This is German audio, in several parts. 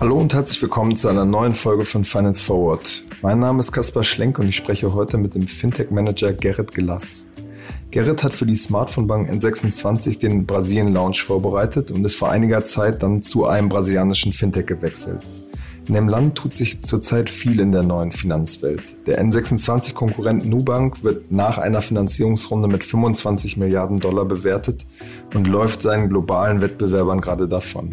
Hallo und herzlich willkommen zu einer neuen Folge von Finance Forward. Mein Name ist Kaspar Schlenk und ich spreche heute mit dem Fintech-Manager Gerrit Gelass. Gerrit hat für die Smartphone-Bank N26 den Brasilien-Launch vorbereitet und ist vor einiger Zeit dann zu einem brasilianischen Fintech gewechselt. In dem Land tut sich zurzeit viel in der neuen Finanzwelt. Der N26-Konkurrent Nubank wird nach einer Finanzierungsrunde mit 25 Milliarden Dollar bewertet und läuft seinen globalen Wettbewerbern gerade davon.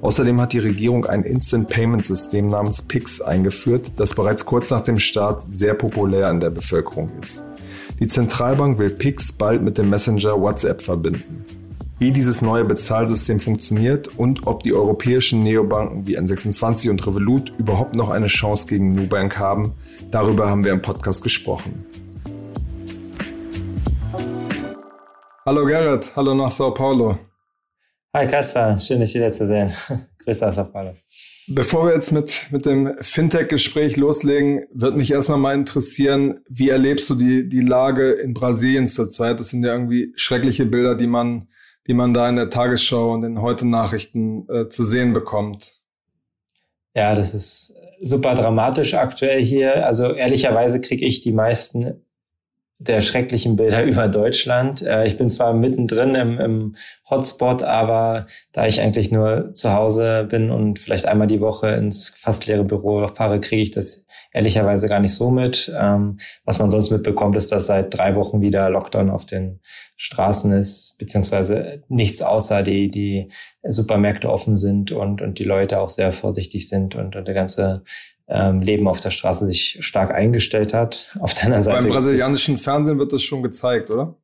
Außerdem hat die Regierung ein Instant Payment System namens PIX eingeführt, das bereits kurz nach dem Start sehr populär in der Bevölkerung ist. Die Zentralbank will PIX bald mit dem Messenger WhatsApp verbinden. Wie dieses neue Bezahlsystem funktioniert und ob die europäischen Neobanken wie N26 und Revolut überhaupt noch eine Chance gegen Nubank haben, darüber haben wir im Podcast gesprochen. Hallo Gerrit, hallo nach Sao Paulo. Hi Kaspar, schön dich wiederzusehen. Grüße aus Sao Paulo. Bevor wir jetzt mit, mit dem Fintech-Gespräch loslegen, wird mich erstmal mal interessieren, wie erlebst du die, die Lage in Brasilien zurzeit? Das sind ja irgendwie schreckliche Bilder, die man, die man da in der Tagesschau und in heute Nachrichten äh, zu sehen bekommt. Ja, das ist super dramatisch aktuell hier. Also ehrlicherweise kriege ich die meisten der schrecklichen Bilder über Deutschland. Äh, ich bin zwar mittendrin im, im Hotspot, aber da ich eigentlich nur zu Hause bin und vielleicht einmal die Woche ins fast leere Büro fahre, kriege ich das ehrlicherweise gar nicht so mit. Ähm, was man sonst mitbekommt, ist, dass seit drei Wochen wieder Lockdown auf den Straßen ist, beziehungsweise nichts außer die, die Supermärkte offen sind und, und die Leute auch sehr vorsichtig sind und, und der ganze ähm, Leben auf der Straße sich stark eingestellt hat. Auf deiner Seite. Beim brasilianischen Fernsehen wird das schon gezeigt, oder?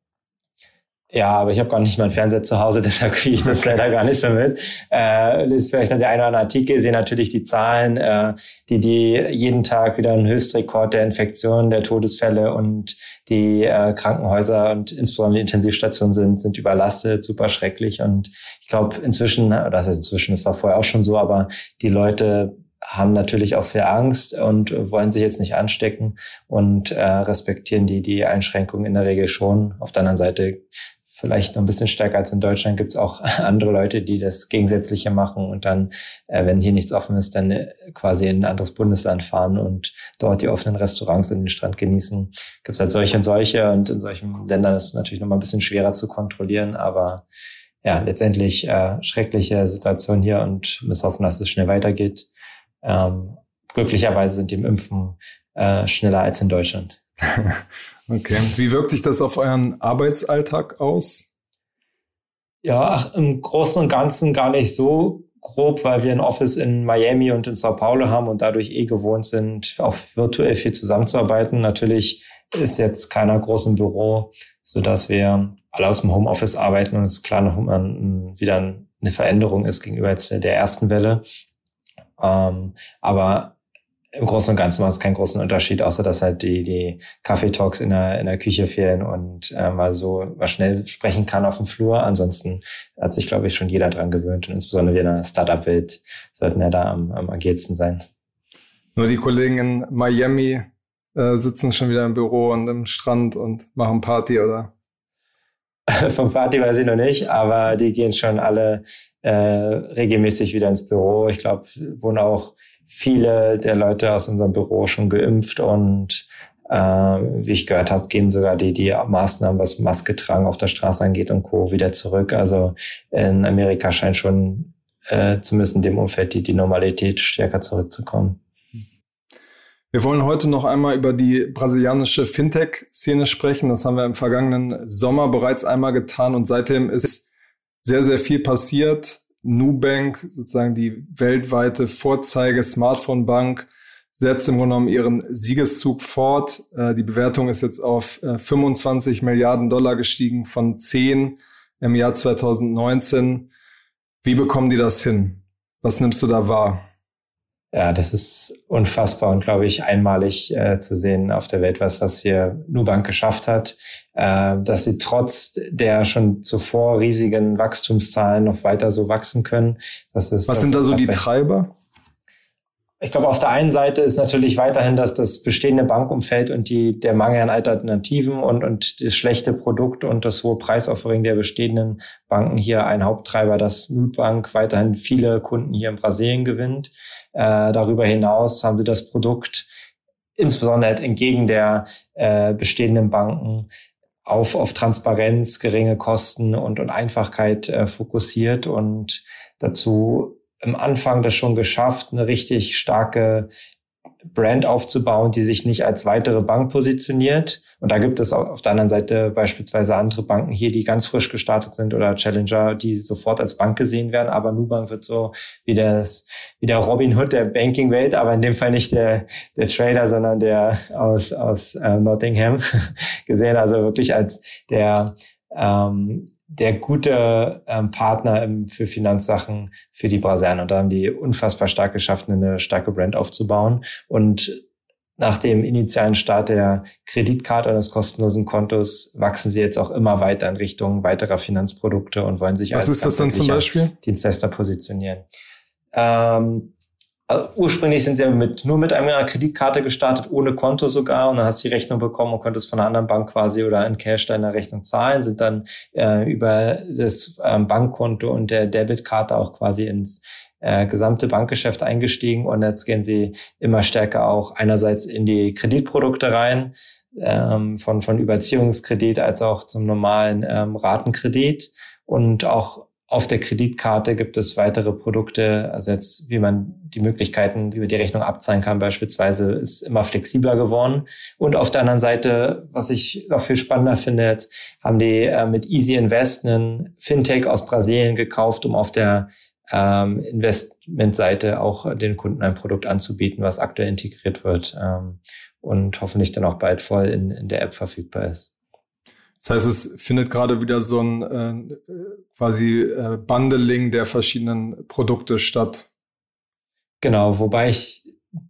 Ja, aber ich habe gar nicht mal ein Fernseher zu Hause, deshalb kriege ich das leider gar nicht so mit. Äh, ist vielleicht noch der eine oder andere Artikel, sehe natürlich die Zahlen, äh, die die jeden Tag wieder einen Höchstrekord der Infektionen, der Todesfälle und die äh, Krankenhäuser und insbesondere die Intensivstationen sind, sind überlastet, super schrecklich. Und ich glaube inzwischen, oder das heißt inzwischen, das war vorher auch schon so, aber die Leute haben natürlich auch viel Angst und wollen sich jetzt nicht anstecken und äh, respektieren die, die Einschränkungen in der Regel schon. Auf der anderen Seite vielleicht noch ein bisschen stärker als in Deutschland gibt es auch andere Leute, die das Gegensätzliche machen und dann, äh, wenn hier nichts offen ist, dann äh, quasi in ein anderes Bundesland fahren und dort die offenen Restaurants und den Strand genießen. Gibt es halt solche und solche und in solchen Ländern ist es natürlich noch mal ein bisschen schwerer zu kontrollieren, aber ja, letztendlich äh, schreckliche Situation hier und muss hoffen, dass es schnell weitergeht. Ähm, glücklicherweise sind die im Impfen äh, schneller als in Deutschland. okay. Wie wirkt sich das auf euren Arbeitsalltag aus? Ja, ach, im Großen und Ganzen gar nicht so grob, weil wir ein Office in Miami und in Sao Paulo haben und dadurch eh gewohnt sind, auch virtuell viel zusammenzuarbeiten. Natürlich ist jetzt keiner groß im Büro, so dass wir alle aus dem Homeoffice arbeiten und es ist klar noch wieder eine Veränderung ist gegenüber jetzt der ersten Welle. Ähm, aber im Großen und Ganzen macht es keinen großen Unterschied, außer dass halt die, die Kaffeetalks in der, in der Küche fehlen und äh, mal so mal schnell sprechen kann auf dem Flur. Ansonsten hat sich, glaube ich, schon jeder dran gewöhnt und insbesondere wir in der Startup-Welt sollten ja da am, am agilsten sein. Nur die Kollegen in Miami äh, sitzen schon wieder im Büro und im Strand und machen Party, oder? Vom Party weiß ich noch nicht, aber die gehen schon alle äh, regelmäßig wieder ins Büro. Ich glaube, wurden auch viele der Leute aus unserem Büro schon geimpft und äh, wie ich gehört habe, gehen sogar die, die Maßnahmen, was Maske tragen auf der Straße angeht und Co. wieder zurück. Also in Amerika scheint schon äh, zumindest in dem Umfeld die, die Normalität stärker zurückzukommen. Wir wollen heute noch einmal über die brasilianische Fintech-Szene sprechen. Das haben wir im vergangenen Sommer bereits einmal getan und seitdem ist sehr, sehr viel passiert. Nubank, sozusagen die weltweite Vorzeige-Smartphone-Bank, setzt im Grunde genommen ihren Siegeszug fort. Äh, die Bewertung ist jetzt auf 25 äh, Milliarden Dollar gestiegen von 10 im Jahr 2019. Wie bekommen die das hin? Was nimmst du da wahr? Ja, das ist unfassbar und glaube ich einmalig äh, zu sehen auf der Welt, was, was hier Nubank geschafft hat, äh, dass sie trotz der schon zuvor riesigen Wachstumszahlen noch weiter so wachsen können. Das ist, was sind da so die Treiber? Ich glaube, auf der einen Seite ist natürlich weiterhin, dass das bestehende Bankumfeld und die, der Mangel an Alternativen und, und das schlechte Produkt und das hohe Preisoffering der bestehenden Banken hier ein Haupttreiber, dass Nutbank weiterhin viele Kunden hier in Brasilien gewinnt. Äh, darüber hinaus haben sie das Produkt insbesondere halt entgegen der äh, bestehenden Banken auf, auf Transparenz, geringe Kosten und, und Einfachkeit äh, fokussiert und dazu am Anfang das schon geschafft, eine richtig starke Brand aufzubauen, die sich nicht als weitere Bank positioniert. Und da gibt es auf der anderen Seite beispielsweise andere Banken hier, die ganz frisch gestartet sind oder Challenger, die sofort als Bank gesehen werden. Aber Nubank wird so wie, das, wie der Robin Hood der Banking-Welt, aber in dem Fall nicht der, der Trader, sondern der aus, aus äh, Nottingham gesehen. Also wirklich als der ähm, der gute ähm, Partner im, für Finanzsachen für die Brasilianer. Und da haben die unfassbar stark geschafft, eine starke Brand aufzubauen. Und nach dem initialen Start der Kreditkarte und des kostenlosen Kontos wachsen sie jetzt auch immer weiter in Richtung weiterer Finanzprodukte und wollen sich Was als ist das dann zum Beispiel? Dienstleister positionieren. Ähm, also ursprünglich sind sie mit, nur mit einer Kreditkarte gestartet, ohne Konto sogar. Und dann hast du die Rechnung bekommen und konntest von einer anderen Bank quasi oder in Cash deiner Rechnung zahlen, sind dann äh, über das ähm, Bankkonto und der Debitkarte auch quasi ins äh, gesamte Bankgeschäft eingestiegen. Und jetzt gehen sie immer stärker auch einerseits in die Kreditprodukte rein, ähm, von, von Überziehungskredit als auch zum normalen ähm, Ratenkredit und auch auf der Kreditkarte gibt es weitere Produkte, also jetzt, wie man die Möglichkeiten über die Rechnung abzahlen kann, beispielsweise, ist immer flexibler geworden. Und auf der anderen Seite, was ich noch viel spannender finde, jetzt haben die äh, mit Easy Invest einen Fintech aus Brasilien gekauft, um auf der ähm, Investmentseite auch den Kunden ein Produkt anzubieten, was aktuell integriert wird ähm, und hoffentlich dann auch bald voll in, in der App verfügbar ist. Das heißt, es findet gerade wieder so ein äh, quasi äh, Bundling der verschiedenen Produkte statt. Genau, wobei ich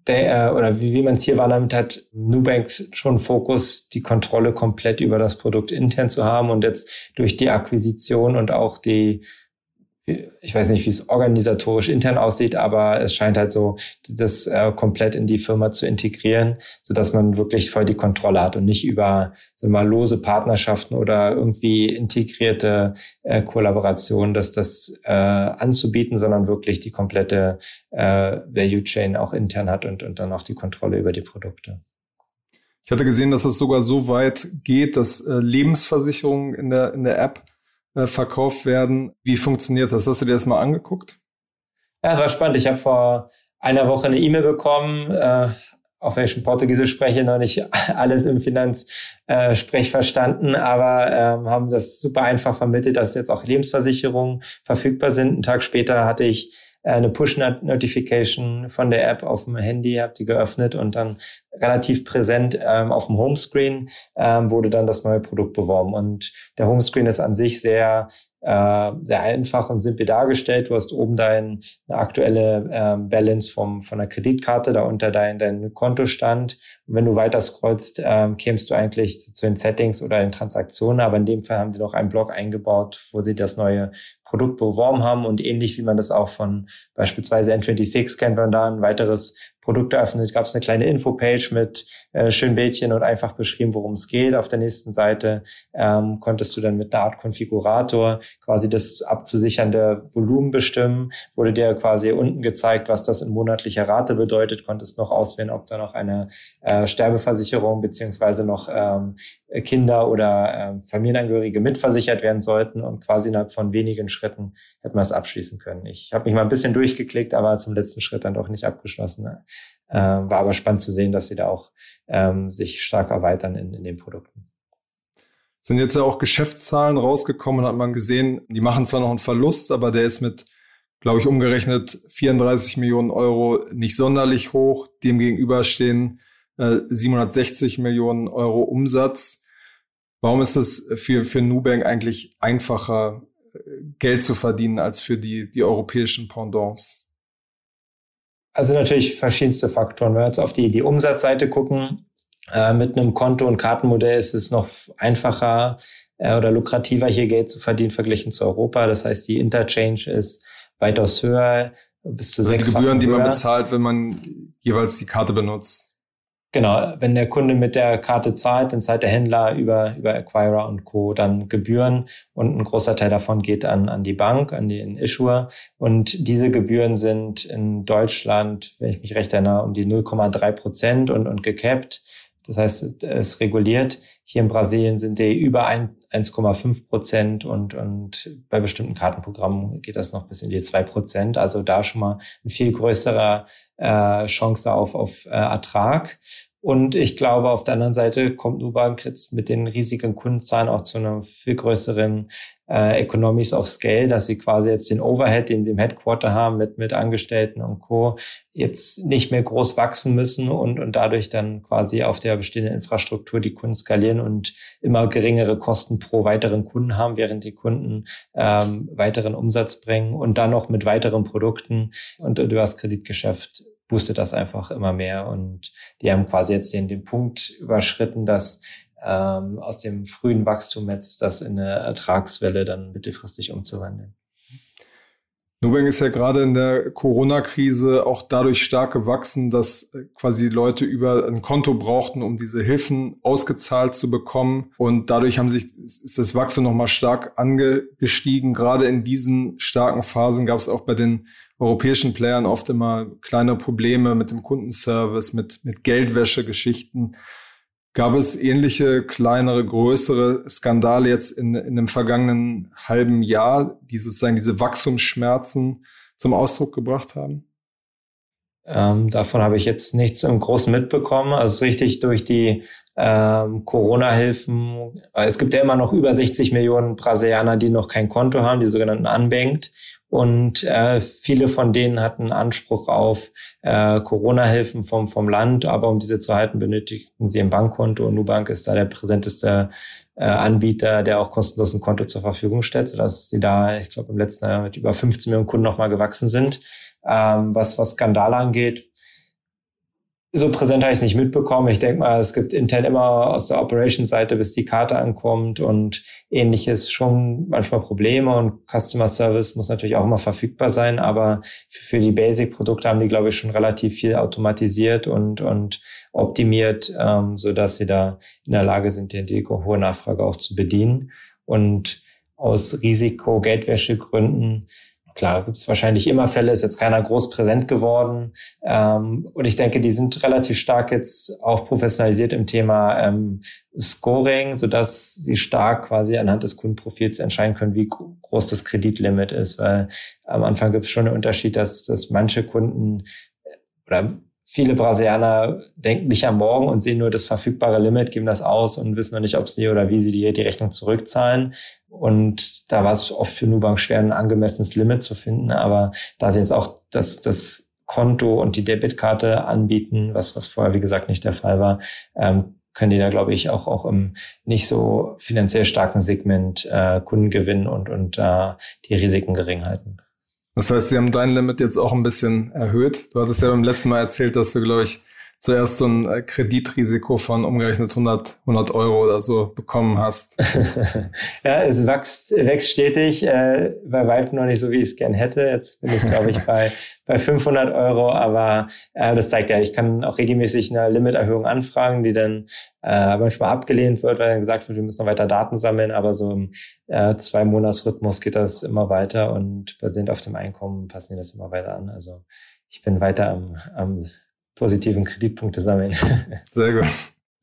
der, oder wie, wie man es hier wahrnimmt hat, Nubank schon Fokus, die Kontrolle komplett über das Produkt intern zu haben und jetzt durch die Akquisition und auch die ich weiß nicht, wie es organisatorisch intern aussieht, aber es scheint halt so, das äh, komplett in die Firma zu integrieren, so dass man wirklich voll die Kontrolle hat und nicht über sagen wir mal, lose Partnerschaften oder irgendwie integrierte äh, Kollaborationen, dass das äh, anzubieten, sondern wirklich die komplette äh, Value Chain auch intern hat und, und dann auch die Kontrolle über die Produkte. Ich hatte gesehen, dass es sogar so weit geht, dass äh, Lebensversicherungen in der, in der App äh, verkauft werden. Wie funktioniert das? Hast du dir das mal angeguckt? Ja, war spannend. Ich habe vor einer Woche eine E-Mail bekommen, äh, auf welchem Portugiesisch spreche, noch nicht alles im Finanzsprech äh, verstanden, aber ähm, haben das super einfach vermittelt, dass jetzt auch Lebensversicherungen verfügbar sind. Einen Tag später hatte ich eine Push-Notification von der App auf dem Handy, habe die geöffnet und dann relativ präsent ähm, auf dem Homescreen ähm, wurde dann das neue Produkt beworben. Und der Homescreen ist an sich sehr äh, sehr einfach und simpel dargestellt. Du hast oben deine aktuelle äh, Balance vom, von der Kreditkarte, darunter dein, dein Kontostand. Und wenn du weiter scrollst, ähm, kämst du eigentlich zu, zu, den Settings oder den Transaktionen. Aber in dem Fall haben sie noch einen Blog eingebaut, wo sie das neue Produkt beworben haben und ähnlich wie man das auch von beispielsweise N26 kennt, wenn man da ein weiteres Produkt eröffnet, gab es eine kleine Infopage mit äh, schönen Bildchen und einfach beschrieben, worum es geht. Auf der nächsten Seite ähm, konntest du dann mit einer Art Konfigurator quasi das abzusichernde Volumen bestimmen. Wurde dir quasi unten gezeigt, was das in monatlicher Rate bedeutet. Konntest noch auswählen, ob da noch eine äh, Sterbeversicherung beziehungsweise noch ähm, Kinder oder äh, Familienangehörige mitversichert werden sollten und quasi innerhalb von wenigen Schritten hätte man es abschließen können. Ich habe mich mal ein bisschen durchgeklickt, aber zum letzten Schritt dann doch nicht abgeschlossen. Äh, war aber spannend zu sehen, dass sie da auch ähm, sich stark erweitern in, in den Produkten. Sind jetzt ja auch Geschäftszahlen rausgekommen, hat man gesehen, die machen zwar noch einen Verlust, aber der ist mit, glaube ich, umgerechnet 34 Millionen Euro nicht sonderlich hoch. Demgegenüber stehen äh, 760 Millionen Euro Umsatz. Warum ist es für, für Nubank eigentlich einfacher, Geld zu verdienen als für die, die europäischen Pendants? Also natürlich verschiedenste Faktoren. Wenn wir jetzt auf die, die Umsatzseite gucken, äh, mit einem Konto- und Kartenmodell ist es noch einfacher äh, oder lukrativer, hier Geld zu verdienen verglichen zu Europa. Das heißt, die Interchange ist weitaus höher. bis zu also sechs. Die Gebühren, die man bezahlt, wenn man jeweils die Karte benutzt. Genau, wenn der Kunde mit der Karte zahlt, dann zahlt der Händler über, über Acquirer und Co. dann Gebühren und ein großer Teil davon geht an, an die Bank, an den Issuer. Und diese Gebühren sind in Deutschland, wenn ich mich recht erinnere, um die 0,3 Prozent und, und gecapped. Das heißt, es reguliert. Hier in Brasilien sind die über 1,5 Prozent und, und bei bestimmten Kartenprogrammen geht das noch bis in die 2 Prozent. Also da schon mal ein viel größerer äh, Chance auf, auf äh, Ertrag. Und ich glaube, auf der anderen Seite kommt Nubank jetzt mit den riesigen Kundenzahlen auch zu einer viel größeren äh, Economies of Scale, dass sie quasi jetzt den Overhead, den sie im Headquarter haben, mit, mit Angestellten und Co., jetzt nicht mehr groß wachsen müssen und, und dadurch dann quasi auf der bestehenden Infrastruktur die Kunden skalieren und immer geringere Kosten pro weiteren Kunden haben, während die Kunden ähm, weiteren Umsatz bringen und dann noch mit weiteren Produkten und über das Kreditgeschäft boostet das einfach immer mehr. Und die haben quasi jetzt den, den Punkt überschritten, dass ähm, aus dem frühen Wachstum jetzt das in eine Ertragswelle dann mittelfristig umzuwandeln. Nubank ist ja gerade in der Corona-Krise auch dadurch stark gewachsen, dass quasi Leute über ein Konto brauchten, um diese Hilfen ausgezahlt zu bekommen. Und dadurch haben sich, ist das Wachstum nochmal stark angestiegen. Gerade in diesen starken Phasen gab es auch bei den europäischen Playern oft immer kleine Probleme mit dem Kundenservice, mit, mit Geldwäsche-Geschichten. Gab es ähnliche, kleinere, größere Skandale jetzt in, in dem vergangenen halben Jahr, die sozusagen diese Wachstumsschmerzen zum Ausdruck gebracht haben? Ähm, davon habe ich jetzt nichts im Großen mitbekommen. Also richtig durch die ähm, Corona-Hilfen. Es gibt ja immer noch über 60 Millionen Brasilianer, die noch kein Konto haben, die sogenannten Unbanked. Und äh, viele von denen hatten Anspruch auf äh, Corona-Hilfen vom, vom Land, aber um diese zu halten, benötigten sie ein Bankkonto. Und Nubank ist da der präsenteste äh, Anbieter, der auch kostenlos ein Konto zur Verfügung stellt, sodass sie da, ich glaube, im letzten Jahr mit über 15 Millionen Kunden nochmal gewachsen sind. Ähm, was, was Skandale angeht, so präsent habe ich es nicht mitbekommen. Ich denke mal, es gibt intern immer aus der Operations-Seite, bis die Karte ankommt und ähnliches schon manchmal Probleme und Customer Service muss natürlich auch immer verfügbar sein, aber für die Basic-Produkte haben die, glaube ich, schon relativ viel automatisiert und, und optimiert, ähm, so dass sie da in der Lage sind, die, die hohe Nachfrage auch zu bedienen. Und aus Risiko-Geldwäsche-Gründen Klar, gibt es wahrscheinlich immer Fälle, ist jetzt keiner groß präsent geworden. Ähm, und ich denke, die sind relativ stark jetzt auch professionalisiert im Thema ähm, Scoring, sodass sie stark quasi anhand des Kundenprofils entscheiden können, wie groß das Kreditlimit ist. Weil am Anfang gibt es schon einen Unterschied, dass, dass manche Kunden äh, oder viele Brasilianer denken nicht am Morgen und sehen nur das verfügbare Limit, geben das aus und wissen noch nicht, ob sie oder wie sie die, die Rechnung zurückzahlen. Und da war es oft für Nubank schwer, ein angemessenes Limit zu finden. Aber da sie jetzt auch das, das Konto und die Debitkarte anbieten, was, was vorher, wie gesagt, nicht der Fall war, ähm, können die da, glaube ich, auch, auch im nicht so finanziell starken Segment äh, Kunden gewinnen und, und äh, die Risiken gering halten. Das heißt, sie haben dein Limit jetzt auch ein bisschen erhöht. Du hattest ja beim letzten Mal erzählt, dass du, glaube ich, zuerst so ein äh, Kreditrisiko von umgerechnet 100, 100 Euro oder so bekommen hast. ja, es wächst, wächst stetig, äh, bei weitem noch nicht so, wie ich es gern hätte. Jetzt bin ich, glaube ich, bei, bei 500 Euro, aber äh, das zeigt ja, ich kann auch regelmäßig eine Limiterhöhung anfragen, die dann äh, manchmal abgelehnt wird, weil dann gesagt wird, wir müssen noch weiter Daten sammeln, aber so im äh, Zwei-Monats-Rhythmus geht das immer weiter und basierend auf dem Einkommen passen die das immer weiter an. Also ich bin weiter am, am positiven Kreditpunkte sammeln. Sehr gut.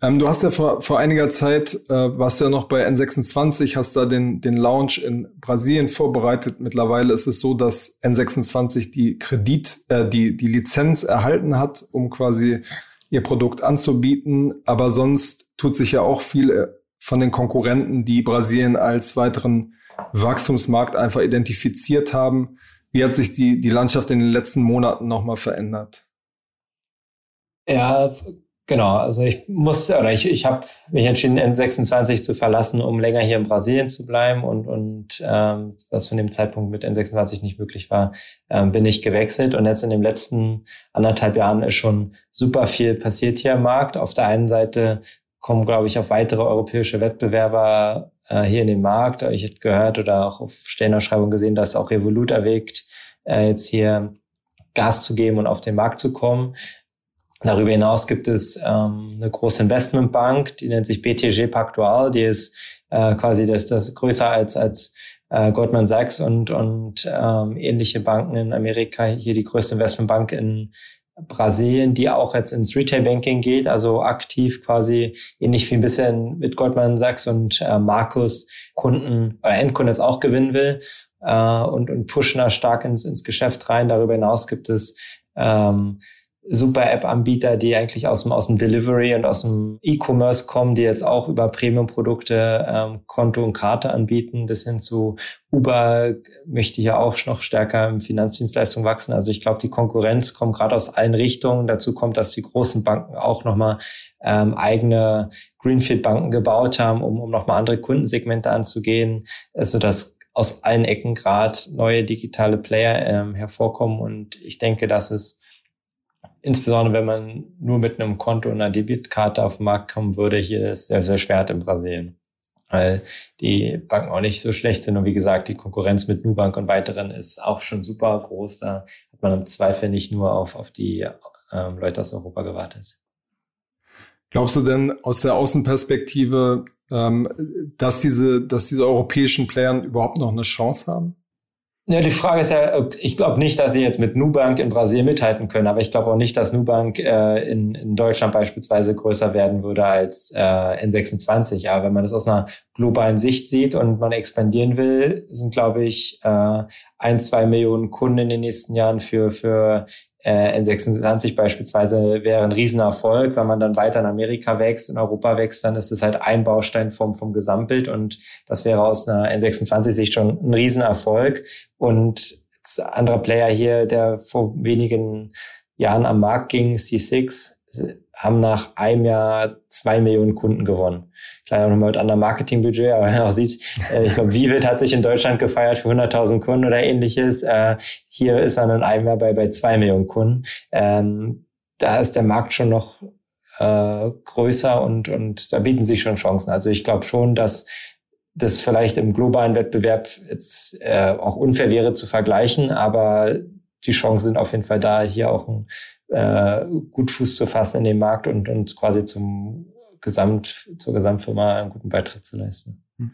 Ähm, du hast ja vor, vor einiger Zeit, äh, warst ja noch bei N26, hast da den, den Launch in Brasilien vorbereitet. Mittlerweile ist es so, dass N26 die Kredit, äh, die, die Lizenz erhalten hat, um quasi ihr Produkt anzubieten. Aber sonst tut sich ja auch viel äh, von den Konkurrenten, die Brasilien als weiteren Wachstumsmarkt einfach identifiziert haben. Wie hat sich die, die Landschaft in den letzten Monaten nochmal verändert? Ja, genau. Also ich musste oder ich, ich habe mich entschieden, N26 zu verlassen, um länger hier in Brasilien zu bleiben und und ähm, was von dem Zeitpunkt mit N26 nicht möglich war, ähm, bin ich gewechselt und jetzt in den letzten anderthalb Jahren ist schon super viel passiert hier im Markt. Auf der einen Seite kommen, glaube ich, auch weitere europäische Wettbewerber äh, hier in den Markt. Ich hätte gehört oder auch auf Stellenausschreibung gesehen, dass auch Revolut erwägt, äh, jetzt hier Gas zu geben und auf den Markt zu kommen. Darüber hinaus gibt es ähm, eine große Investmentbank, die nennt sich BTG Pactual, die ist äh, quasi das, das größer als als äh, Goldman Sachs und und ähm, ähnliche Banken in Amerika. Hier die größte Investmentbank in Brasilien, die auch jetzt ins Retail Banking geht, also aktiv quasi ähnlich wie ein bisschen mit Goldman Sachs und äh, Markus Kunden oder Endkunden jetzt auch gewinnen will äh, und, und pushen da stark ins, ins Geschäft rein. Darüber hinaus gibt es ähm, super App-Anbieter, die eigentlich aus dem, aus dem Delivery und aus dem E-Commerce kommen, die jetzt auch über Premium-Produkte ähm, Konto und Karte anbieten, bis hin zu Uber möchte ja auch noch stärker im Finanzdienstleistung wachsen. Also ich glaube, die Konkurrenz kommt gerade aus allen Richtungen. Dazu kommt, dass die großen Banken auch nochmal ähm, eigene Greenfield-Banken gebaut haben, um, um nochmal andere Kundensegmente anzugehen, also dass aus allen Ecken gerade neue digitale Player ähm, hervorkommen. Und ich denke, dass es insbesondere wenn man nur mit einem Konto und einer Debitkarte auf den Markt kommen würde, hier ist sehr, sehr schwer in Brasilien. Weil die Banken auch nicht so schlecht sind. Und wie gesagt, die Konkurrenz mit Nubank und weiteren ist auch schon super groß. Da hat man im Zweifel nicht nur auf, auf die ähm, Leute aus Europa gewartet. Glaubst du denn aus der Außenperspektive, ähm, dass diese, dass diese europäischen Player überhaupt noch eine Chance haben? Ja, die Frage ist ja, ich glaube nicht, dass sie jetzt mit Nubank in Brasilien mithalten können, aber ich glaube auch nicht, dass Nubank äh, in, in Deutschland beispielsweise größer werden würde als äh, N26. Ja, wenn man das aus einer globalen Sicht sieht und man expandieren will, sind, glaube ich, äh, ein, zwei Millionen Kunden in den nächsten Jahren für, für äh, N26 beispielsweise wäre ein Riesenerfolg. Wenn man dann weiter in Amerika wächst, in Europa wächst, dann ist es halt ein Baustein vom, vom Gesamtbild und das wäre aus einer N26-Sicht schon ein Riesenerfolg. Und anderer Player hier, der vor wenigen Jahren am Markt ging, C6, haben nach einem Jahr zwei Millionen Kunden gewonnen. Klar, nochmal mit anderem Marketingbudget, aber man auch sieht, äh, ich glaube, Vivid hat sich in Deutschland gefeiert für 100.000 Kunden oder ähnliches. Äh, hier ist man in einem Jahr bei, bei zwei Millionen Kunden. Ähm, da ist der Markt schon noch äh, größer und, und da bieten sich schon Chancen. Also ich glaube schon, dass das vielleicht im globalen Wettbewerb jetzt äh, auch unfair wäre zu vergleichen, aber die Chancen sind auf jeden Fall da, hier auch ein äh, gut Fuß zu fassen in dem Markt und, und quasi zum Gesamt, zur Gesamtfirma einen guten Beitrag zu leisten. Hm.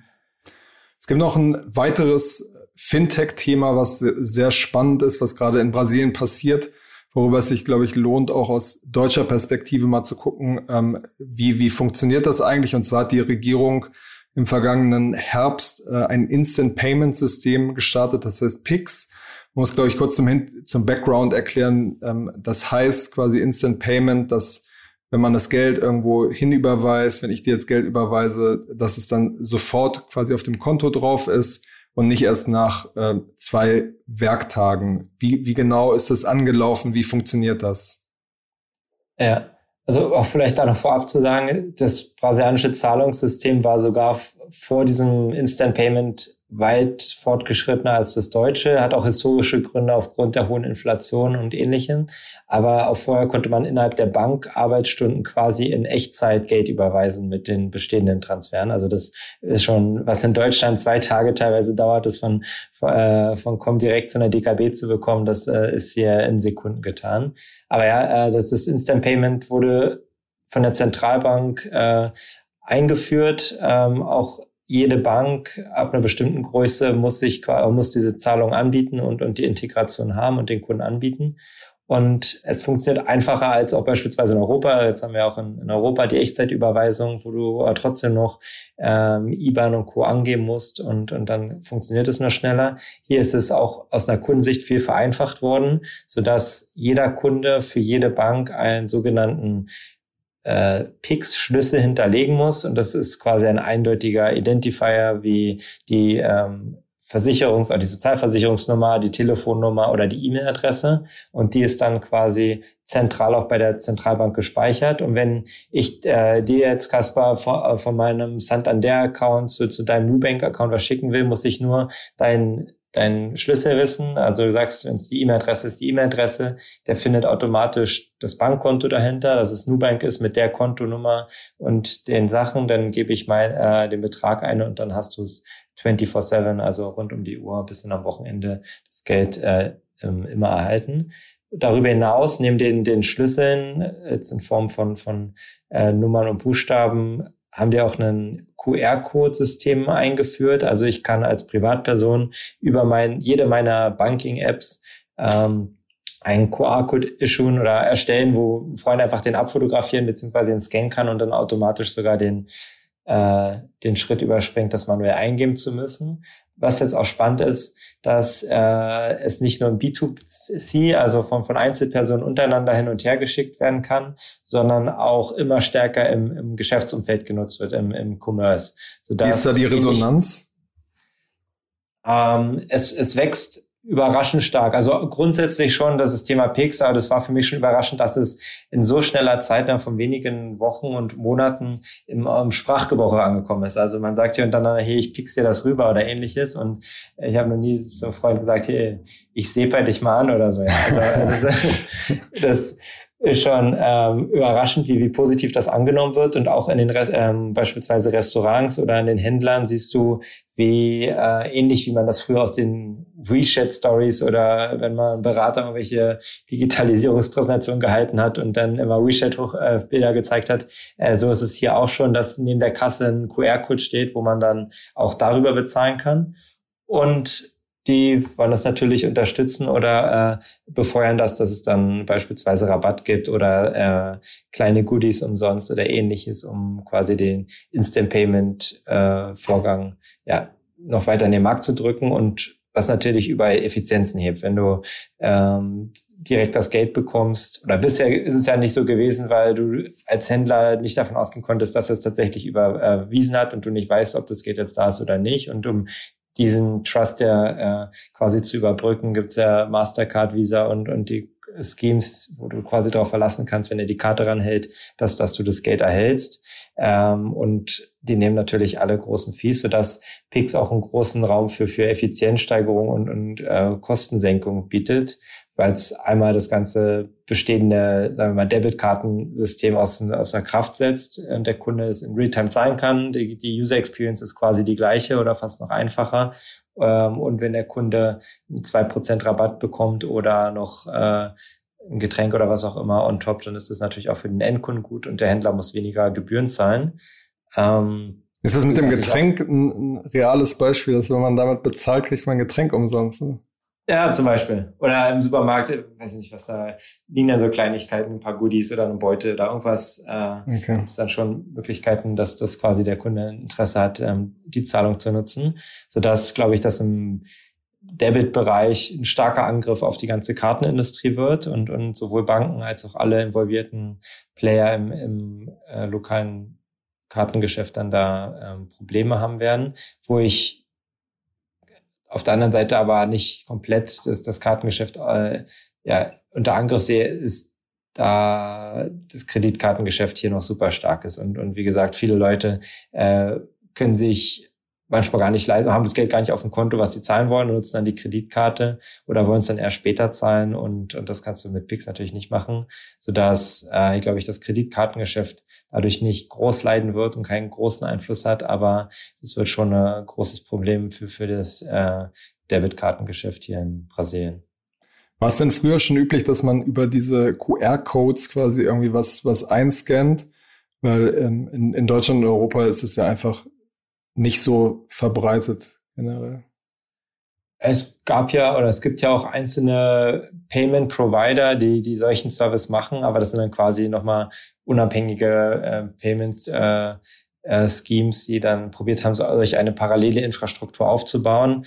Es gibt noch ein weiteres Fintech-Thema, was sehr spannend ist, was gerade in Brasilien passiert, worüber es sich, glaube ich, lohnt, auch aus deutscher Perspektive mal zu gucken, ähm, wie, wie funktioniert das eigentlich? Und zwar hat die Regierung im vergangenen Herbst äh, ein Instant Payment System gestartet, das heißt PIX muss, glaube ich, kurz zum, Hin zum Background erklären. Ähm, das heißt quasi Instant Payment, dass wenn man das Geld irgendwo hinüberweist, wenn ich dir jetzt Geld überweise, dass es dann sofort quasi auf dem Konto drauf ist und nicht erst nach äh, zwei Werktagen. Wie, wie genau ist das angelaufen? Wie funktioniert das? Ja, also auch vielleicht da noch vorab zu sagen, das brasilianische Zahlungssystem war sogar vor diesem Instant Payment weit fortgeschrittener als das deutsche, hat auch historische Gründe aufgrund der hohen Inflation und ähnlichem. Aber auch vorher konnte man innerhalb der Bank Arbeitsstunden quasi in Echtzeit Geld überweisen mit den bestehenden Transferen. Also das ist schon, was in Deutschland zwei Tage teilweise dauert, das von, äh, von Comdirect zu einer DKB zu bekommen, das äh, ist hier in Sekunden getan. Aber ja, äh, das, das Instant Payment wurde von der Zentralbank äh, eingeführt, ähm, auch jede Bank ab einer bestimmten Größe muss sich muss diese Zahlung anbieten und, und die Integration haben und den Kunden anbieten. Und es funktioniert einfacher als auch beispielsweise in Europa. Jetzt haben wir auch in, in Europa die Echtzeitüberweisung, wo du trotzdem noch ähm, IBAN und Co. angeben musst und, und dann funktioniert es nur schneller. Hier ist es auch aus einer Kundensicht viel vereinfacht worden, sodass jeder Kunde für jede Bank einen sogenannten äh, PIX-Schlüssel hinterlegen muss. Und das ist quasi ein eindeutiger Identifier wie die ähm, Versicherungs- oder die Sozialversicherungsnummer, die Telefonnummer oder die E-Mail-Adresse. Und die ist dann quasi zentral auch bei der Zentralbank gespeichert. Und wenn ich äh, dir jetzt, Kaspar, von, äh, von meinem Santander-Account zu, zu deinem Nubank-Account was schicken will, muss ich nur dein deinen Schlüssel wissen. Also du sagst, wenn es die E-Mail-Adresse ist, die E-Mail-Adresse, der findet automatisch das Bankkonto dahinter, dass es Nubank ist mit der Kontonummer und den Sachen. Dann gebe ich mein, äh, den Betrag ein und dann hast du es 24-7, also rund um die Uhr bis in am Wochenende das Geld äh, immer erhalten. darüber hinaus, neben den, den Schlüsseln, jetzt in Form von, von äh, Nummern und Buchstaben, haben die auch ein QR-Code-System eingeführt. Also ich kann als Privatperson über mein, jede meiner Banking-Apps ähm, einen QR-Code issuen oder erstellen, wo Freunde einfach den abfotografieren bzw. den scannen kann und dann automatisch sogar den, äh, den Schritt überspringt, das manuell eingeben zu müssen. Was jetzt auch spannend ist, dass äh, es nicht nur im B2C, also von, von Einzelpersonen untereinander hin und her geschickt werden kann, sondern auch immer stärker im, im Geschäftsumfeld genutzt wird, im, im Commerce. Sodass Wie ist da die Resonanz? Ähm, es, es wächst überraschend stark. Also grundsätzlich schon dass das Thema Pixar, das war für mich schon überraschend, dass es in so schneller Zeit dann von wenigen Wochen und Monaten im, im Sprachgebrauch angekommen ist. Also man sagt hier und dann, hey, ich pix dir das rüber oder ähnliches. Und ich habe noch nie so Freund gesagt, hey, ich sehe bei dich mal an oder so. Also das, das ist schon ähm, überraschend, wie, wie positiv das angenommen wird. Und auch in den ähm, beispielsweise Restaurants oder in den Händlern siehst du, wie äh, ähnlich wie man das früher aus den WeChat-Stories oder wenn man ein Berater irgendwelche Digitalisierungspräsentationen gehalten hat und dann immer WeChat-Bilder äh, gezeigt hat. Äh, so ist es hier auch schon, dass neben der Kasse ein QR-Code steht, wo man dann auch darüber bezahlen kann. Und die wollen das natürlich unterstützen oder äh, befeuern das, dass es dann beispielsweise Rabatt gibt oder äh, kleine Goodies umsonst oder ähnliches, um quasi den Instant Payment äh, Vorgang ja noch weiter in den Markt zu drücken und was natürlich überall Effizienzen hebt. Wenn du ähm, direkt das Geld bekommst, oder bisher ist es ja nicht so gewesen, weil du als Händler nicht davon ausgehen konntest, dass es tatsächlich überwiesen hat und du nicht weißt, ob das Geld jetzt da ist oder nicht. Und um diesen Trust ja äh, quasi zu überbrücken, gibt's ja Mastercard, Visa und, und die Schemes, wo du quasi darauf verlassen kannst, wenn er die Karte ranhält, dass, dass du das Geld erhältst. Ähm, und die nehmen natürlich alle großen Fees, sodass Pix auch einen großen Raum für, für Effizienzsteigerung und, und äh, Kostensenkung bietet weil es einmal das ganze bestehende, sagen wir mal, Debitkartensystem aus, aus der Kraft setzt und der Kunde es in Realtime zahlen kann. Die, die User Experience ist quasi die gleiche oder fast noch einfacher. Ähm, und wenn der Kunde zwei Prozent Rabatt bekommt oder noch äh, ein Getränk oder was auch immer on top, dann ist das natürlich auch für den Endkunden gut und der Händler muss weniger Gebühren zahlen. Ähm, ist das mit dem Getränk ein, ein, reales Beispiel, dass wenn man damit bezahlt, kriegt man ein Getränk umsonst? Ne? Ja, zum Beispiel. Oder im Supermarkt, weiß ich nicht, was da liegen dann so Kleinigkeiten, ein paar Goodies oder eine Beute oder irgendwas. Äh, okay. Gibt es dann schon Möglichkeiten, dass das quasi der Kunde Interesse hat, ähm, die Zahlung zu nutzen. Sodass, glaube ich, dass im Debit-Bereich ein starker Angriff auf die ganze Kartenindustrie wird und, und sowohl Banken als auch alle involvierten Player im, im äh, lokalen Kartengeschäft dann da ähm, Probleme haben werden, wo ich auf der anderen Seite aber nicht komplett das, das Kartengeschäft äh, ja, unter Angriff sehe, ist da das Kreditkartengeschäft hier noch super stark ist. Und, und wie gesagt, viele Leute äh, können sich manchmal gar nicht leisten, haben das Geld gar nicht auf dem Konto, was sie zahlen wollen, nutzen dann die Kreditkarte oder wollen es dann erst später zahlen und, und das kannst du mit Pix natürlich nicht machen, sodass, äh, glaube ich, das Kreditkartengeschäft dadurch nicht groß leiden wird und keinen großen Einfluss hat, aber es wird schon ein großes Problem für, für das äh, Debitkartengeschäft hier in Brasilien. War es denn früher schon üblich, dass man über diese QR-Codes quasi irgendwie was, was einscannt? Weil ähm, in, in Deutschland und Europa ist es ja einfach nicht so verbreitet generell. Es gab ja oder es gibt ja auch einzelne Payment Provider, die die solchen Service machen, aber das sind dann quasi nochmal unabhängige äh, Payment äh, äh, Schemes, die dann probiert haben, solch eine parallele Infrastruktur aufzubauen.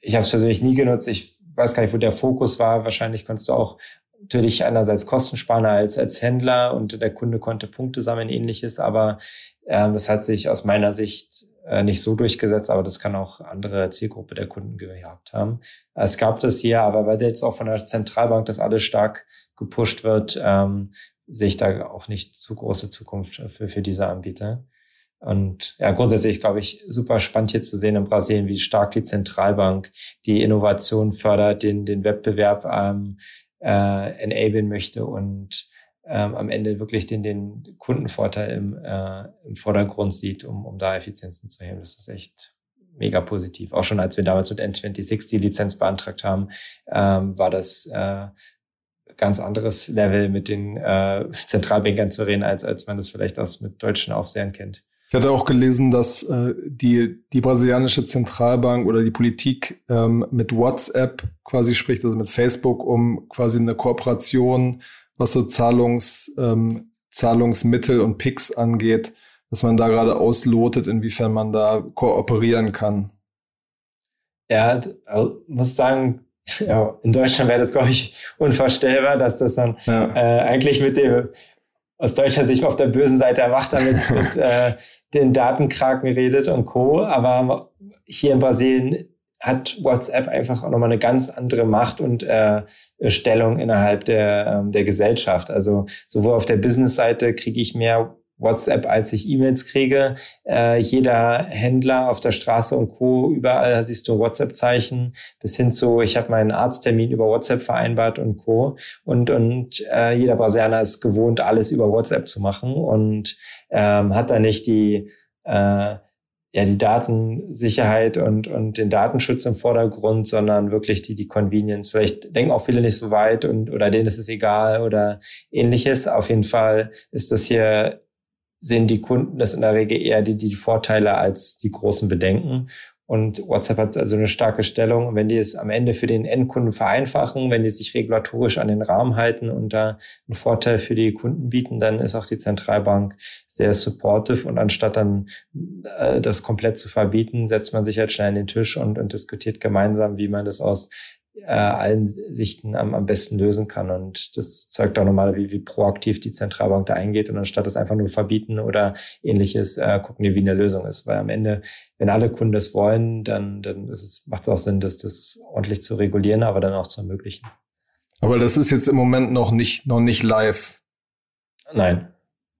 Ich habe es persönlich nie genutzt. Ich weiß gar nicht, wo der Fokus war. Wahrscheinlich konntest du auch natürlich einerseits Kostensparender als, als Händler und der Kunde konnte Punkte sammeln, ähnliches, aber ähm, das hat sich aus meiner Sicht nicht so durchgesetzt, aber das kann auch andere Zielgruppe der Kunden gehabt haben. Es gab das hier, aber weil jetzt auch von der Zentralbank das alles stark gepusht wird, ähm, sehe ich da auch nicht zu große Zukunft für, für diese Anbieter. Und ja, grundsätzlich glaube ich super spannend hier zu sehen in Brasilien, wie stark die Zentralbank die Innovation fördert, den, den Wettbewerb ähm, äh, enablen möchte und ähm, am Ende wirklich den, den Kundenvorteil im, äh, im Vordergrund sieht, um, um da Effizienzen zu heben. Das ist echt mega positiv. Auch schon als wir damals mit N26 die Lizenz beantragt haben, ähm, war das äh, ganz anderes Level mit den äh, Zentralbankern zu reden, als, als man das vielleicht aus mit deutschen Aufsehern kennt. Ich hatte auch gelesen, dass äh, die, die brasilianische Zentralbank oder die Politik ähm, mit WhatsApp quasi spricht, also mit Facebook, um quasi eine Kooperation, was so Zahlungs, ähm, Zahlungsmittel und PIX angeht, dass man da gerade auslotet, inwiefern man da kooperieren kann. Ja, also muss sagen, ja, in Deutschland wäre das, glaube ich, unvorstellbar, dass das dann ja. äh, eigentlich mit dem aus deutscher Sicht auf der bösen Seite erwacht damit mit äh, den Datenkraken redet und Co. Aber hier in Brasilien hat WhatsApp einfach auch nochmal eine ganz andere Macht und äh, Stellung innerhalb der, ähm, der Gesellschaft. Also sowohl auf der Business-Seite kriege ich mehr WhatsApp, als ich E-Mails kriege. Äh, jeder Händler auf der Straße und Co. Überall siehst du WhatsApp-Zeichen bis hin zu, ich habe meinen Arzttermin über WhatsApp vereinbart und Co. Und, und äh, jeder Brasilianer ist gewohnt, alles über WhatsApp zu machen und ähm, hat da nicht die äh, ja die Datensicherheit und und den Datenschutz im Vordergrund, sondern wirklich die die Convenience. Vielleicht denken auch viele nicht so weit und oder denen ist es egal oder ähnliches. Auf jeden Fall ist das hier sehen die Kunden das in der Regel eher die, die Vorteile als die großen Bedenken. Und WhatsApp hat also eine starke Stellung. Wenn die es am Ende für den Endkunden vereinfachen, wenn die sich regulatorisch an den Rahmen halten und da einen Vorteil für die Kunden bieten, dann ist auch die Zentralbank sehr supportive. Und anstatt dann äh, das komplett zu verbieten, setzt man sich halt schnell an den Tisch und, und diskutiert gemeinsam, wie man das aus äh, allen Sichten am, am besten lösen kann. Und das zeigt auch nochmal, wie, wie proaktiv die Zentralbank da eingeht. Und anstatt es einfach nur verbieten oder ähnliches, äh, gucken die, wie eine Lösung ist. Weil am Ende, wenn alle Kunden das wollen, dann, dann ist es, macht es auch Sinn, das, das ordentlich zu regulieren, aber dann auch zu ermöglichen. Aber das ist jetzt im Moment noch nicht, noch nicht live. Nein.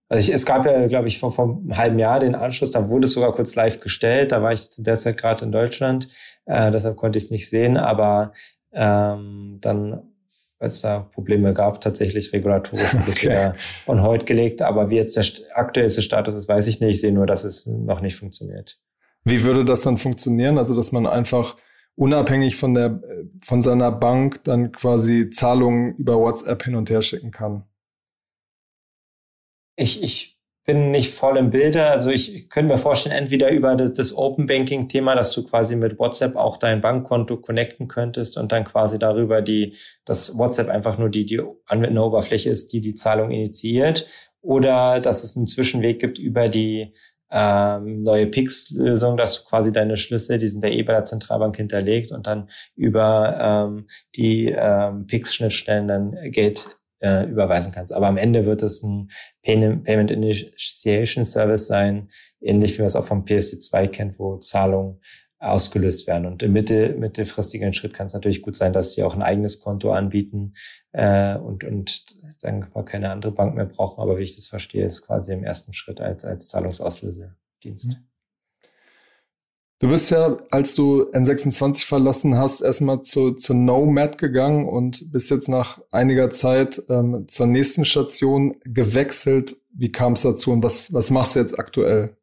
Also ich, es gab ja, glaube ich, vor, vor einem halben Jahr den Anschluss, da wurde es sogar kurz live gestellt. Da war ich zu der Zeit gerade in Deutschland, äh, deshalb konnte ich es nicht sehen. Aber ähm, dann weil es da Probleme gab, tatsächlich regulatorisch das okay. wieder on hold gelegt. Aber wie jetzt der aktuellste Status ist, weiß ich nicht. Ich sehe nur, dass es noch nicht funktioniert. Wie würde das dann funktionieren? Also, dass man einfach unabhängig von der, von seiner Bank dann quasi Zahlungen über WhatsApp hin und her schicken kann? Ich, ich bin nicht voll im Bilde. Also ich könnte mir vorstellen, entweder über das, das Open Banking Thema, dass du quasi mit WhatsApp auch dein Bankkonto connecten könntest und dann quasi darüber die, dass WhatsApp einfach nur die, die Anwenderoberfläche ist, die die Zahlung initiiert. Oder dass es einen Zwischenweg gibt über die ähm, neue Pix-Lösung, dass du quasi deine Schlüssel, die sind ja eh bei der Zentralbank hinterlegt und dann über ähm, die ähm, Pix-Schnittstellen dann Geld äh, überweisen kannst. Aber am Ende wird es ein Payment Initiation Service sein, ähnlich wie man es auch vom PSD2 kennt, wo Zahlungen ausgelöst werden. Und im mittel, mittelfristigen Schritt kann es natürlich gut sein, dass sie auch ein eigenes Konto anbieten äh, und, und dann keine andere Bank mehr brauchen. Aber wie ich das verstehe, ist quasi im ersten Schritt als, als Zahlungsauslösedienst. Mhm. Du bist ja, als du N26 verlassen hast, erstmal zu, zu Nomad gegangen und bist jetzt nach einiger Zeit ähm, zur nächsten Station gewechselt. Wie kam es dazu und was, was machst du jetzt aktuell?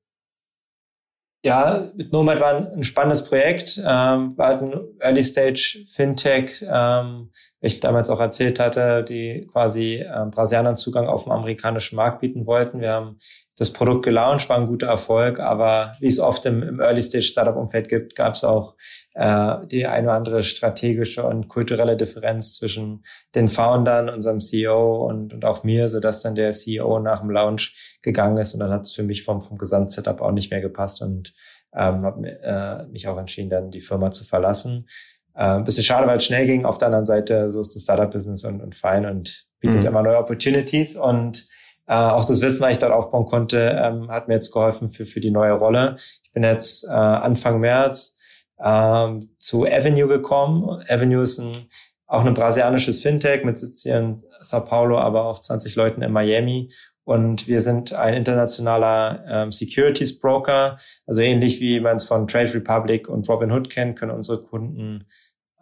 Ja, mit Nomad war ein, spannendes Projekt. Ähm, war halt ein Early Stage Fintech, ähm, wie ich damals auch erzählt hatte, die quasi ähm, Brasilianern Zugang auf dem amerikanischen Markt bieten wollten. Wir haben das Produkt gelauncht, war ein guter Erfolg, aber wie es oft im, im Early-Stage-Startup-Umfeld gibt, gab es auch äh, die eine oder andere strategische und kulturelle Differenz zwischen den Foundern, unserem CEO und, und auch mir, so dass dann der CEO nach dem Launch gegangen ist und dann hat es für mich vom, vom Gesamtsetup auch nicht mehr gepasst und ähm, habe äh, mich auch entschieden, dann die Firma zu verlassen. Äh, ein bisschen schade, weil es schnell ging. Auf der anderen Seite, so ist das Startup-Business und, und fein und bietet mhm. immer neue Opportunities und äh, auch das Wissen, was ich dort aufbauen konnte, ähm, hat mir jetzt geholfen für, für die neue Rolle. Ich bin jetzt äh, Anfang März ähm, zu Avenue gekommen. Avenue ist ein, auch ein brasilianisches Fintech mit Sitz hier in Sao Paulo, aber auch 20 Leuten in Miami. Und wir sind ein internationaler ähm, Securities Broker. Also ähnlich wie man es von Trade Republic und Robinhood kennt, können unsere Kunden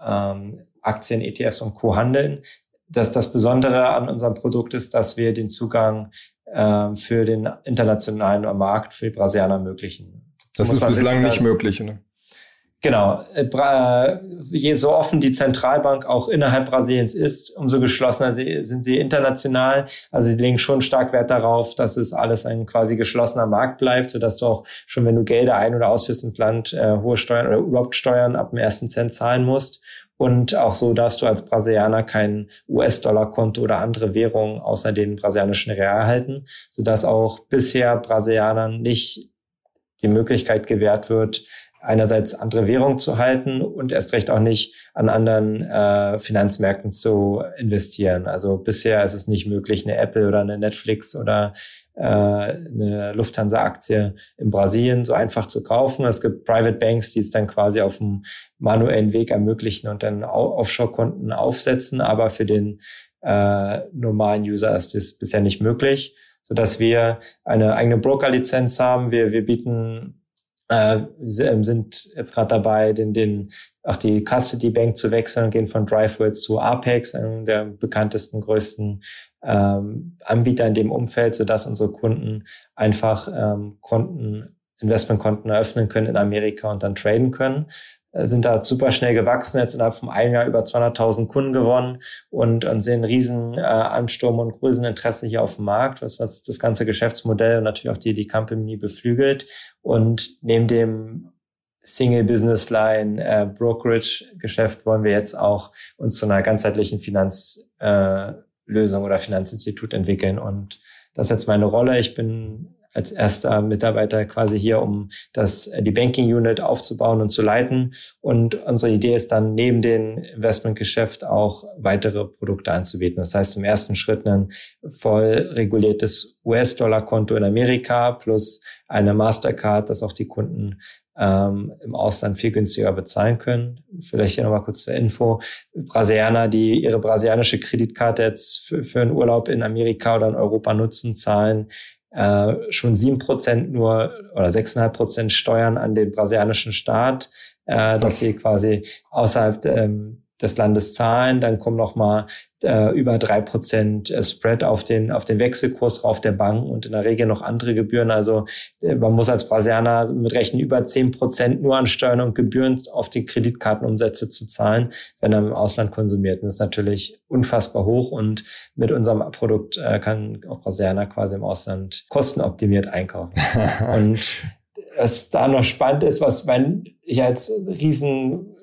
ähm, Aktien, ETFs und Co. handeln dass das Besondere an unserem Produkt ist, dass wir den Zugang äh, für den internationalen Markt für die Brasilianer ermöglichen. Das ist bislang wissen, nicht möglich, ne? Genau. Äh, je so offen die Zentralbank auch innerhalb Brasiliens ist, umso geschlossener sind sie international. Also sie legen schon stark Wert darauf, dass es alles ein quasi geschlossener Markt bleibt, sodass du auch schon, wenn du Gelder ein- oder ausführst ins Land, äh, hohe Steuern oder überhaupt Steuern ab dem ersten Cent zahlen musst. Und auch so darfst du als Brasilianer kein US-Dollar-Konto oder andere Währungen außer den brasilianischen Real halten, sodass auch bisher Brasilianern nicht die Möglichkeit gewährt wird, einerseits andere Währung zu halten und erst recht auch nicht an anderen äh, Finanzmärkten zu investieren. Also bisher ist es nicht möglich, eine Apple oder eine Netflix oder äh, eine Lufthansa-Aktie in Brasilien so einfach zu kaufen. Es gibt Private Banks, die es dann quasi auf dem manuellen Weg ermöglichen und dann Offshore-Konten aufsetzen, aber für den äh, normalen User ist das bisher nicht möglich sodass wir eine eigene Broker-Lizenz haben. Wir, wir bieten äh, sind jetzt gerade dabei, den, den, auch die Custody Bank zu wechseln, gehen von DriveWords zu Apex, einem der bekanntesten, größten ähm, Anbieter in dem Umfeld, sodass unsere Kunden einfach ähm, Konten, Investmentkonten eröffnen können in Amerika und dann traden können. Äh, sind da super schnell gewachsen, jetzt innerhalb von einem Jahr über 200.000 Kunden gewonnen und, und sehen riesen äh, Ansturm und großen Interesse hier auf dem Markt, was, was das ganze Geschäftsmodell und natürlich auch die, die Company beflügelt. Und neben dem Single Business Line äh, Brokerage Geschäft wollen wir jetzt auch uns zu einer ganzheitlichen Finanzlösung äh, oder Finanzinstitut entwickeln. Und das ist jetzt meine Rolle. Ich bin als erster Mitarbeiter quasi hier, um das, äh, die Banking Unit aufzubauen und zu leiten. Und unsere Idee ist dann neben dem Investmentgeschäft auch weitere Produkte anzubieten. Das heißt im ersten Schritt ein voll reguliertes US-Dollar-Konto in Amerika plus eine Mastercard, dass auch die Kunden ähm, im Ausland viel günstiger bezahlen können. Vielleicht hier nochmal kurz zur Info. Brasilianer, die ihre brasilianische Kreditkarte jetzt für, für einen Urlaub in Amerika oder in Europa nutzen, zahlen äh, schon sieben Prozent nur oder sechseinhalb Prozent Steuern an den brasilianischen Staat, äh, dass sie quasi außerhalb ähm, des Landes zahlen. Dann kommen noch mal äh, über drei Prozent äh, Spread auf den auf den Wechselkurs rauf der Bank und in der Regel noch andere Gebühren. Also äh, man muss als Brasilianer mit rechnen über zehn Prozent nur an Steuern und Gebühren auf die Kreditkartenumsätze zu zahlen, wenn er im Ausland konsumiert. Und das ist natürlich unfassbar hoch und mit unserem Produkt äh, kann auch Brasilianer quasi im Ausland kostenoptimiert einkaufen. und was da noch spannend ist, was mein, ich als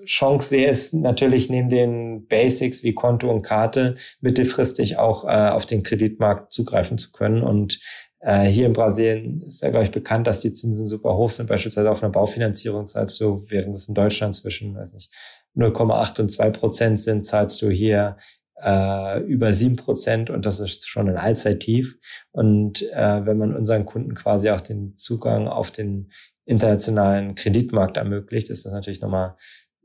Riesenchance sehe, ist natürlich neben den Basics wie Konto und Karte mittelfristig auch äh, auf den Kreditmarkt zugreifen zu können. Und äh, hier in Brasilien ist ja, glaube ich, bekannt, dass die Zinsen super hoch sind. Beispielsweise auf einer Baufinanzierung zahlst du, während es in Deutschland zwischen, weiß nicht, 0,8 und 2 Prozent sind, zahlst du hier äh, über sieben Prozent und das ist schon ein Allzeittief. Und äh, wenn man unseren Kunden quasi auch den Zugang auf den internationalen Kreditmarkt ermöglicht, ist das natürlich nochmal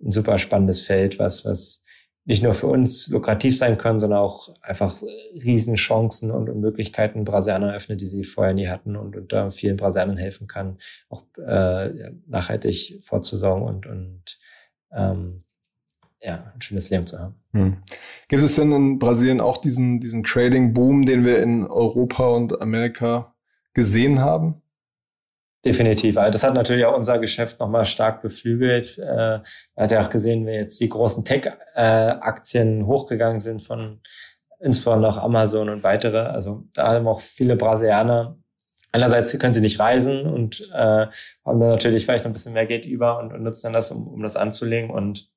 ein super spannendes Feld, was, was nicht nur für uns lukrativ sein kann, sondern auch einfach Riesenchancen und, und Möglichkeiten Brasilianer öffnet, die sie vorher nie hatten und, da vielen Brasilianern helfen kann, auch äh, nachhaltig vorzusorgen und, und ähm, ja, ein schönes Leben zu haben. Hm. Gibt es denn in Brasilien auch diesen, diesen Trading-Boom, den wir in Europa und Amerika gesehen haben? Definitiv. Also das hat natürlich auch unser Geschäft nochmal stark beflügelt. Äh, hat ja auch gesehen, wie jetzt die großen Tech-Aktien hochgegangen sind von insbesondere auch Amazon und weitere. Also da haben auch viele Brasilianer. Einerseits können sie nicht reisen und äh, haben dann natürlich vielleicht noch ein bisschen mehr Geld über und, und nutzen dann das, um, um das anzulegen. Und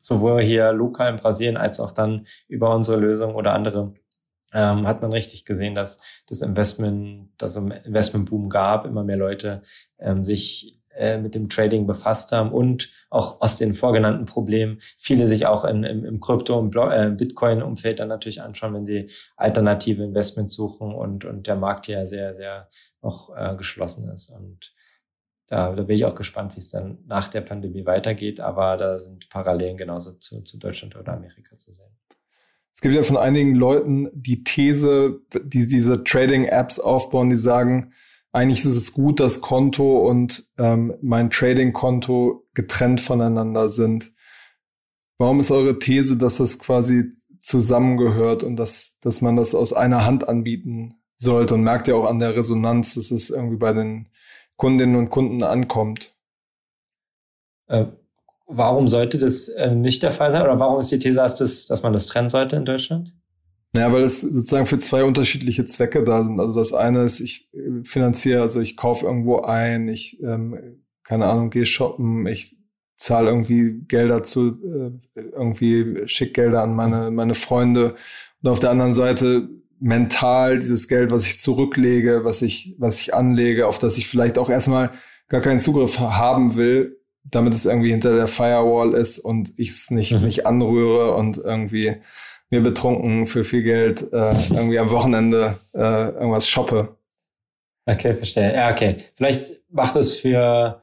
sowohl hier lokal in Brasilien als auch dann über unsere Lösung oder andere ähm, hat man richtig gesehen, dass das Investment, dass ein Investmentboom gab, immer mehr Leute ähm, sich äh, mit dem Trading befasst haben und auch aus den vorgenannten Problemen viele sich auch in, im, im Krypto- und äh, Bitcoin-Umfeld dann natürlich anschauen, wenn sie alternative Investments suchen und, und der Markt ja sehr, sehr noch äh, geschlossen ist. Und da, da bin ich auch gespannt, wie es dann nach der Pandemie weitergeht, aber da sind Parallelen genauso zu, zu Deutschland oder Amerika zu sehen. Es gibt ja von einigen Leuten die These, die diese Trading-Apps aufbauen, die sagen, eigentlich ist es gut, dass Konto und ähm, mein Trading-Konto getrennt voneinander sind. Warum ist eure These, dass das quasi zusammengehört und dass, dass man das aus einer Hand anbieten sollte und merkt ja auch an der Resonanz, dass es irgendwie bei den Kundinnen und Kunden ankommt? Äh, warum sollte das äh, nicht der Fall sein? Oder warum ist die These, dass, das, dass man das trennen sollte in Deutschland? Naja, weil es sozusagen für zwei unterschiedliche Zwecke da sind. Also das eine ist, ich äh, finanziere, also ich kaufe irgendwo ein, ich, ähm, keine Ahnung, gehe shoppen, ich zahle irgendwie Gelder zu, äh, irgendwie schick Gelder an meine, meine Freunde. Und auf der anderen Seite mental dieses Geld, was ich zurücklege, was ich, was ich anlege, auf das ich vielleicht auch erstmal gar keinen Zugriff haben will, damit es irgendwie hinter der Firewall ist und ich es nicht, mhm. nicht anrühre und irgendwie mir betrunken für viel Geld äh, irgendwie am Wochenende äh, irgendwas shoppe. Okay, verstehe. Ja, okay. Vielleicht macht es für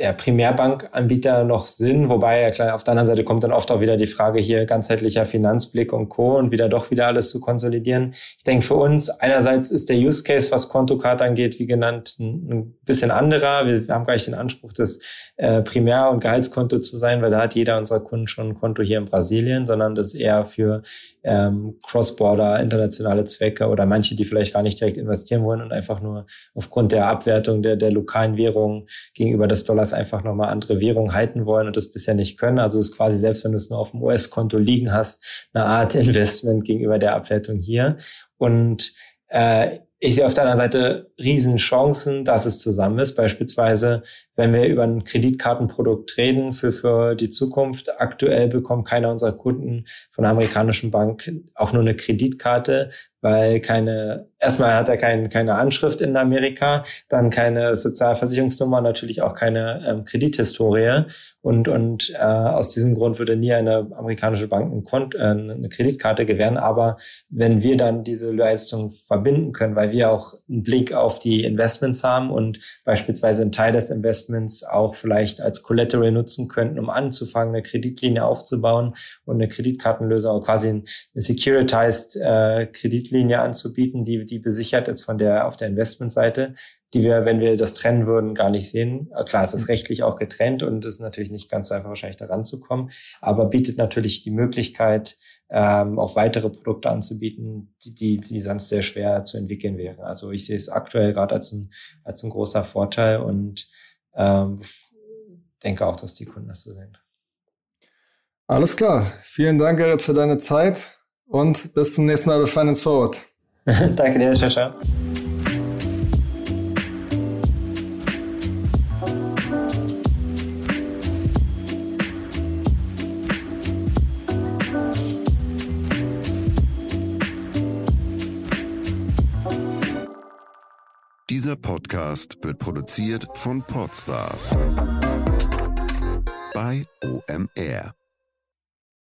ja, Primärbankanbieter noch Sinn, wobei klar, auf der anderen Seite kommt dann oft auch wieder die Frage hier ganzheitlicher Finanzblick und Co. und wieder doch wieder alles zu konsolidieren. Ich denke für uns einerseits ist der Use Case, was Kontokarte angeht, wie genannt, ein bisschen anderer. Wir haben gar nicht den Anspruch, das äh, Primär- und Gehaltskonto zu sein, weil da hat jeder unserer Kunden schon ein Konto hier in Brasilien, sondern das eher für ähm, Cross-Border, internationale Zwecke oder manche, die vielleicht gar nicht direkt investieren wollen und einfach nur aufgrund der Abwertung der, der lokalen Währung gegenüber des Dollars einfach nochmal andere Währung halten wollen und das bisher nicht können. Also ist quasi, selbst wenn du es nur auf dem US-Konto liegen hast, eine Art Investment gegenüber der Abwertung hier. Und äh, ich sehe auf der anderen Seite Riesenchancen, dass es zusammen ist. Beispielsweise, wenn wir über ein Kreditkartenprodukt reden für, für die Zukunft. Aktuell bekommt keiner unserer Kunden von einer amerikanischen Bank auch nur eine Kreditkarte, weil keine, erstmal hat er kein, keine Anschrift in Amerika, dann keine Sozialversicherungsnummer, natürlich auch keine ähm, Kredithistorie. Und, und äh, aus diesem Grund würde nie eine amerikanische Bank ein Kont äh, eine Kreditkarte gewähren. Aber wenn wir dann diese Leistung verbinden können, weil wir auch einen Blick auf die Investments haben und beispielsweise einen Teil des Investments auch vielleicht als Collateral nutzen könnten, um anzufangen, eine Kreditlinie aufzubauen und eine Kreditkartenlösung, quasi eine securitized äh, Kreditlinie Kreditlinie anzubieten, die, die besichert ist von der, auf der Investmentseite, die wir, wenn wir das trennen würden, gar nicht sehen. Äh, klar, es ist mhm. rechtlich auch getrennt und es ist natürlich nicht ganz so einfach wahrscheinlich da ranzukommen, aber bietet natürlich die Möglichkeit, ähm, auch weitere Produkte anzubieten, die, die, die sonst sehr schwer zu entwickeln wären. Also ich sehe es aktuell gerade als ein, als ein großer Vorteil und ähm, denke auch, dass die Kunden das so sehen. Alles klar. Vielen Dank, Gerrit, für deine Zeit und bis zum nächsten Mal bei Finance Forward. Danke dir, ciao, ciao. Dieser Podcast wird produziert von Podstars bei OMR.